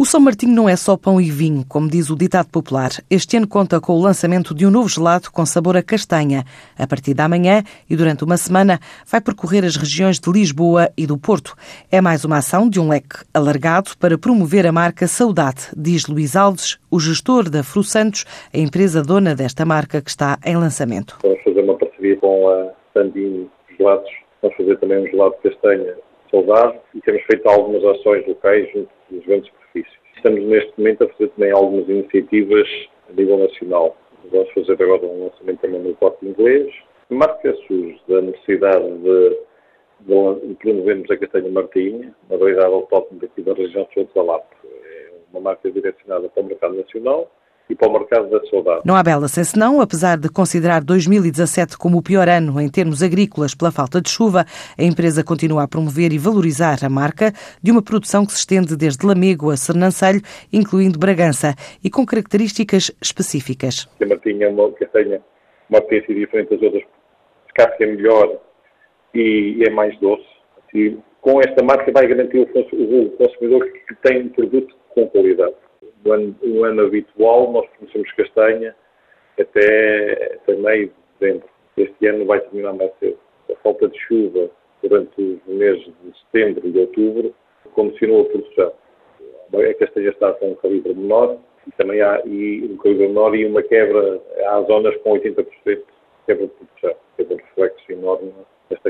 O São Martinho não é só pão e vinho, como diz o ditado popular. Este ano conta com o lançamento de um novo gelado com sabor a castanha. A partir da manhã e durante uma semana vai percorrer as regiões de Lisboa e do Porto. É mais uma ação de um leque alargado para promover a marca Saudade, diz Luís Alves, o gestor da Fru Santos, a empresa dona desta marca que está em lançamento. Vamos fazer uma parceria com a Sandinho Gelados. Vamos fazer também um gelado de castanha Saudade e temos feito algumas ações locais junto dos grandes Estamos neste momento a fazer também algumas iniciativas a nível nacional. Vamos fazer agora um lançamento também no corte inglês. Marca surge da necessidade de, de promovermos a castanha martinha, uma variedade autóctone daqui da região de Sousa Lap. É uma marca direcionada para o mercado nacional e para o mercado da saudade. Não há bela sem senão, apesar de considerar 2017 como o pior ano em termos agrícolas pela falta de chuva, a empresa continua a promover e valorizar a marca de uma produção que se estende desde Lamego a Sernancelho, incluindo Bragança, e com características específicas. A Martinha é uma castanha, uma espécie diferente das outras, casca é melhor e é mais doce. E com esta marca vai garantir o consumidor que tem um produto com qualidade o ano, o ano habitual nós fornecemos castanha até, até meio de dezembro. Este ano vai terminar mais cedo. A falta de chuva durante os meses de setembro e outubro condicionou a produção. A castanha está com um calibre menor e também há e um calibre menor e uma quebra, há zonas com 80% de quebra de produção, que é um reflexo enorme campanha.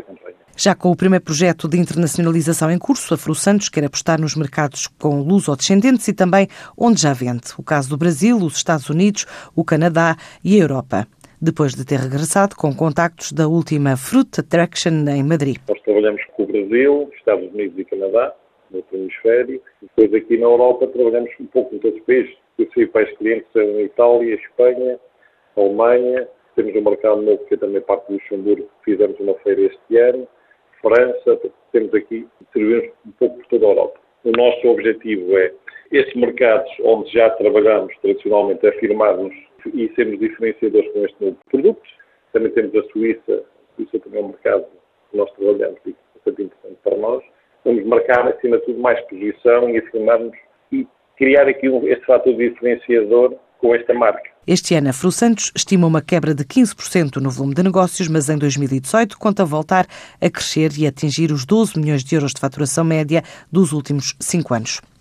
Já com o primeiro projeto de internacionalização em curso, a Fru Santos quer apostar nos mercados com luso-descendentes e também onde já vende. O caso do Brasil, os Estados Unidos, o Canadá e a Europa. Depois de ter regressado com contactos da última Fruit Attraction em Madrid. Nós trabalhamos com o Brasil, Estados Unidos e Canadá, no hemisfério. Depois aqui na Europa trabalhamos um pouco com todos os países. Os principais clientes são a Itália, a Espanha, Alemanha, temos um mercado novo que é também parte do Luxemburgo, fizemos uma feira este ano, França, temos aqui, servimos um pouco por toda a Europa. O nosso objetivo é, esses mercados onde já trabalhamos tradicionalmente, afirmarmos e sermos diferenciadores com este novo produto. Também temos a Suíça, a Suíça também é um mercado que nós trabalhamos e é bastante importante para nós. Vamos marcar, acima de tudo, mais posição e afirmarmos e criar aqui um, este fator diferenciador com esta marca. Este ano, a Fru Santos estima uma quebra de 15% no volume de negócios, mas em 2018 conta voltar a crescer e atingir os 12 milhões de euros de faturação média dos últimos cinco anos.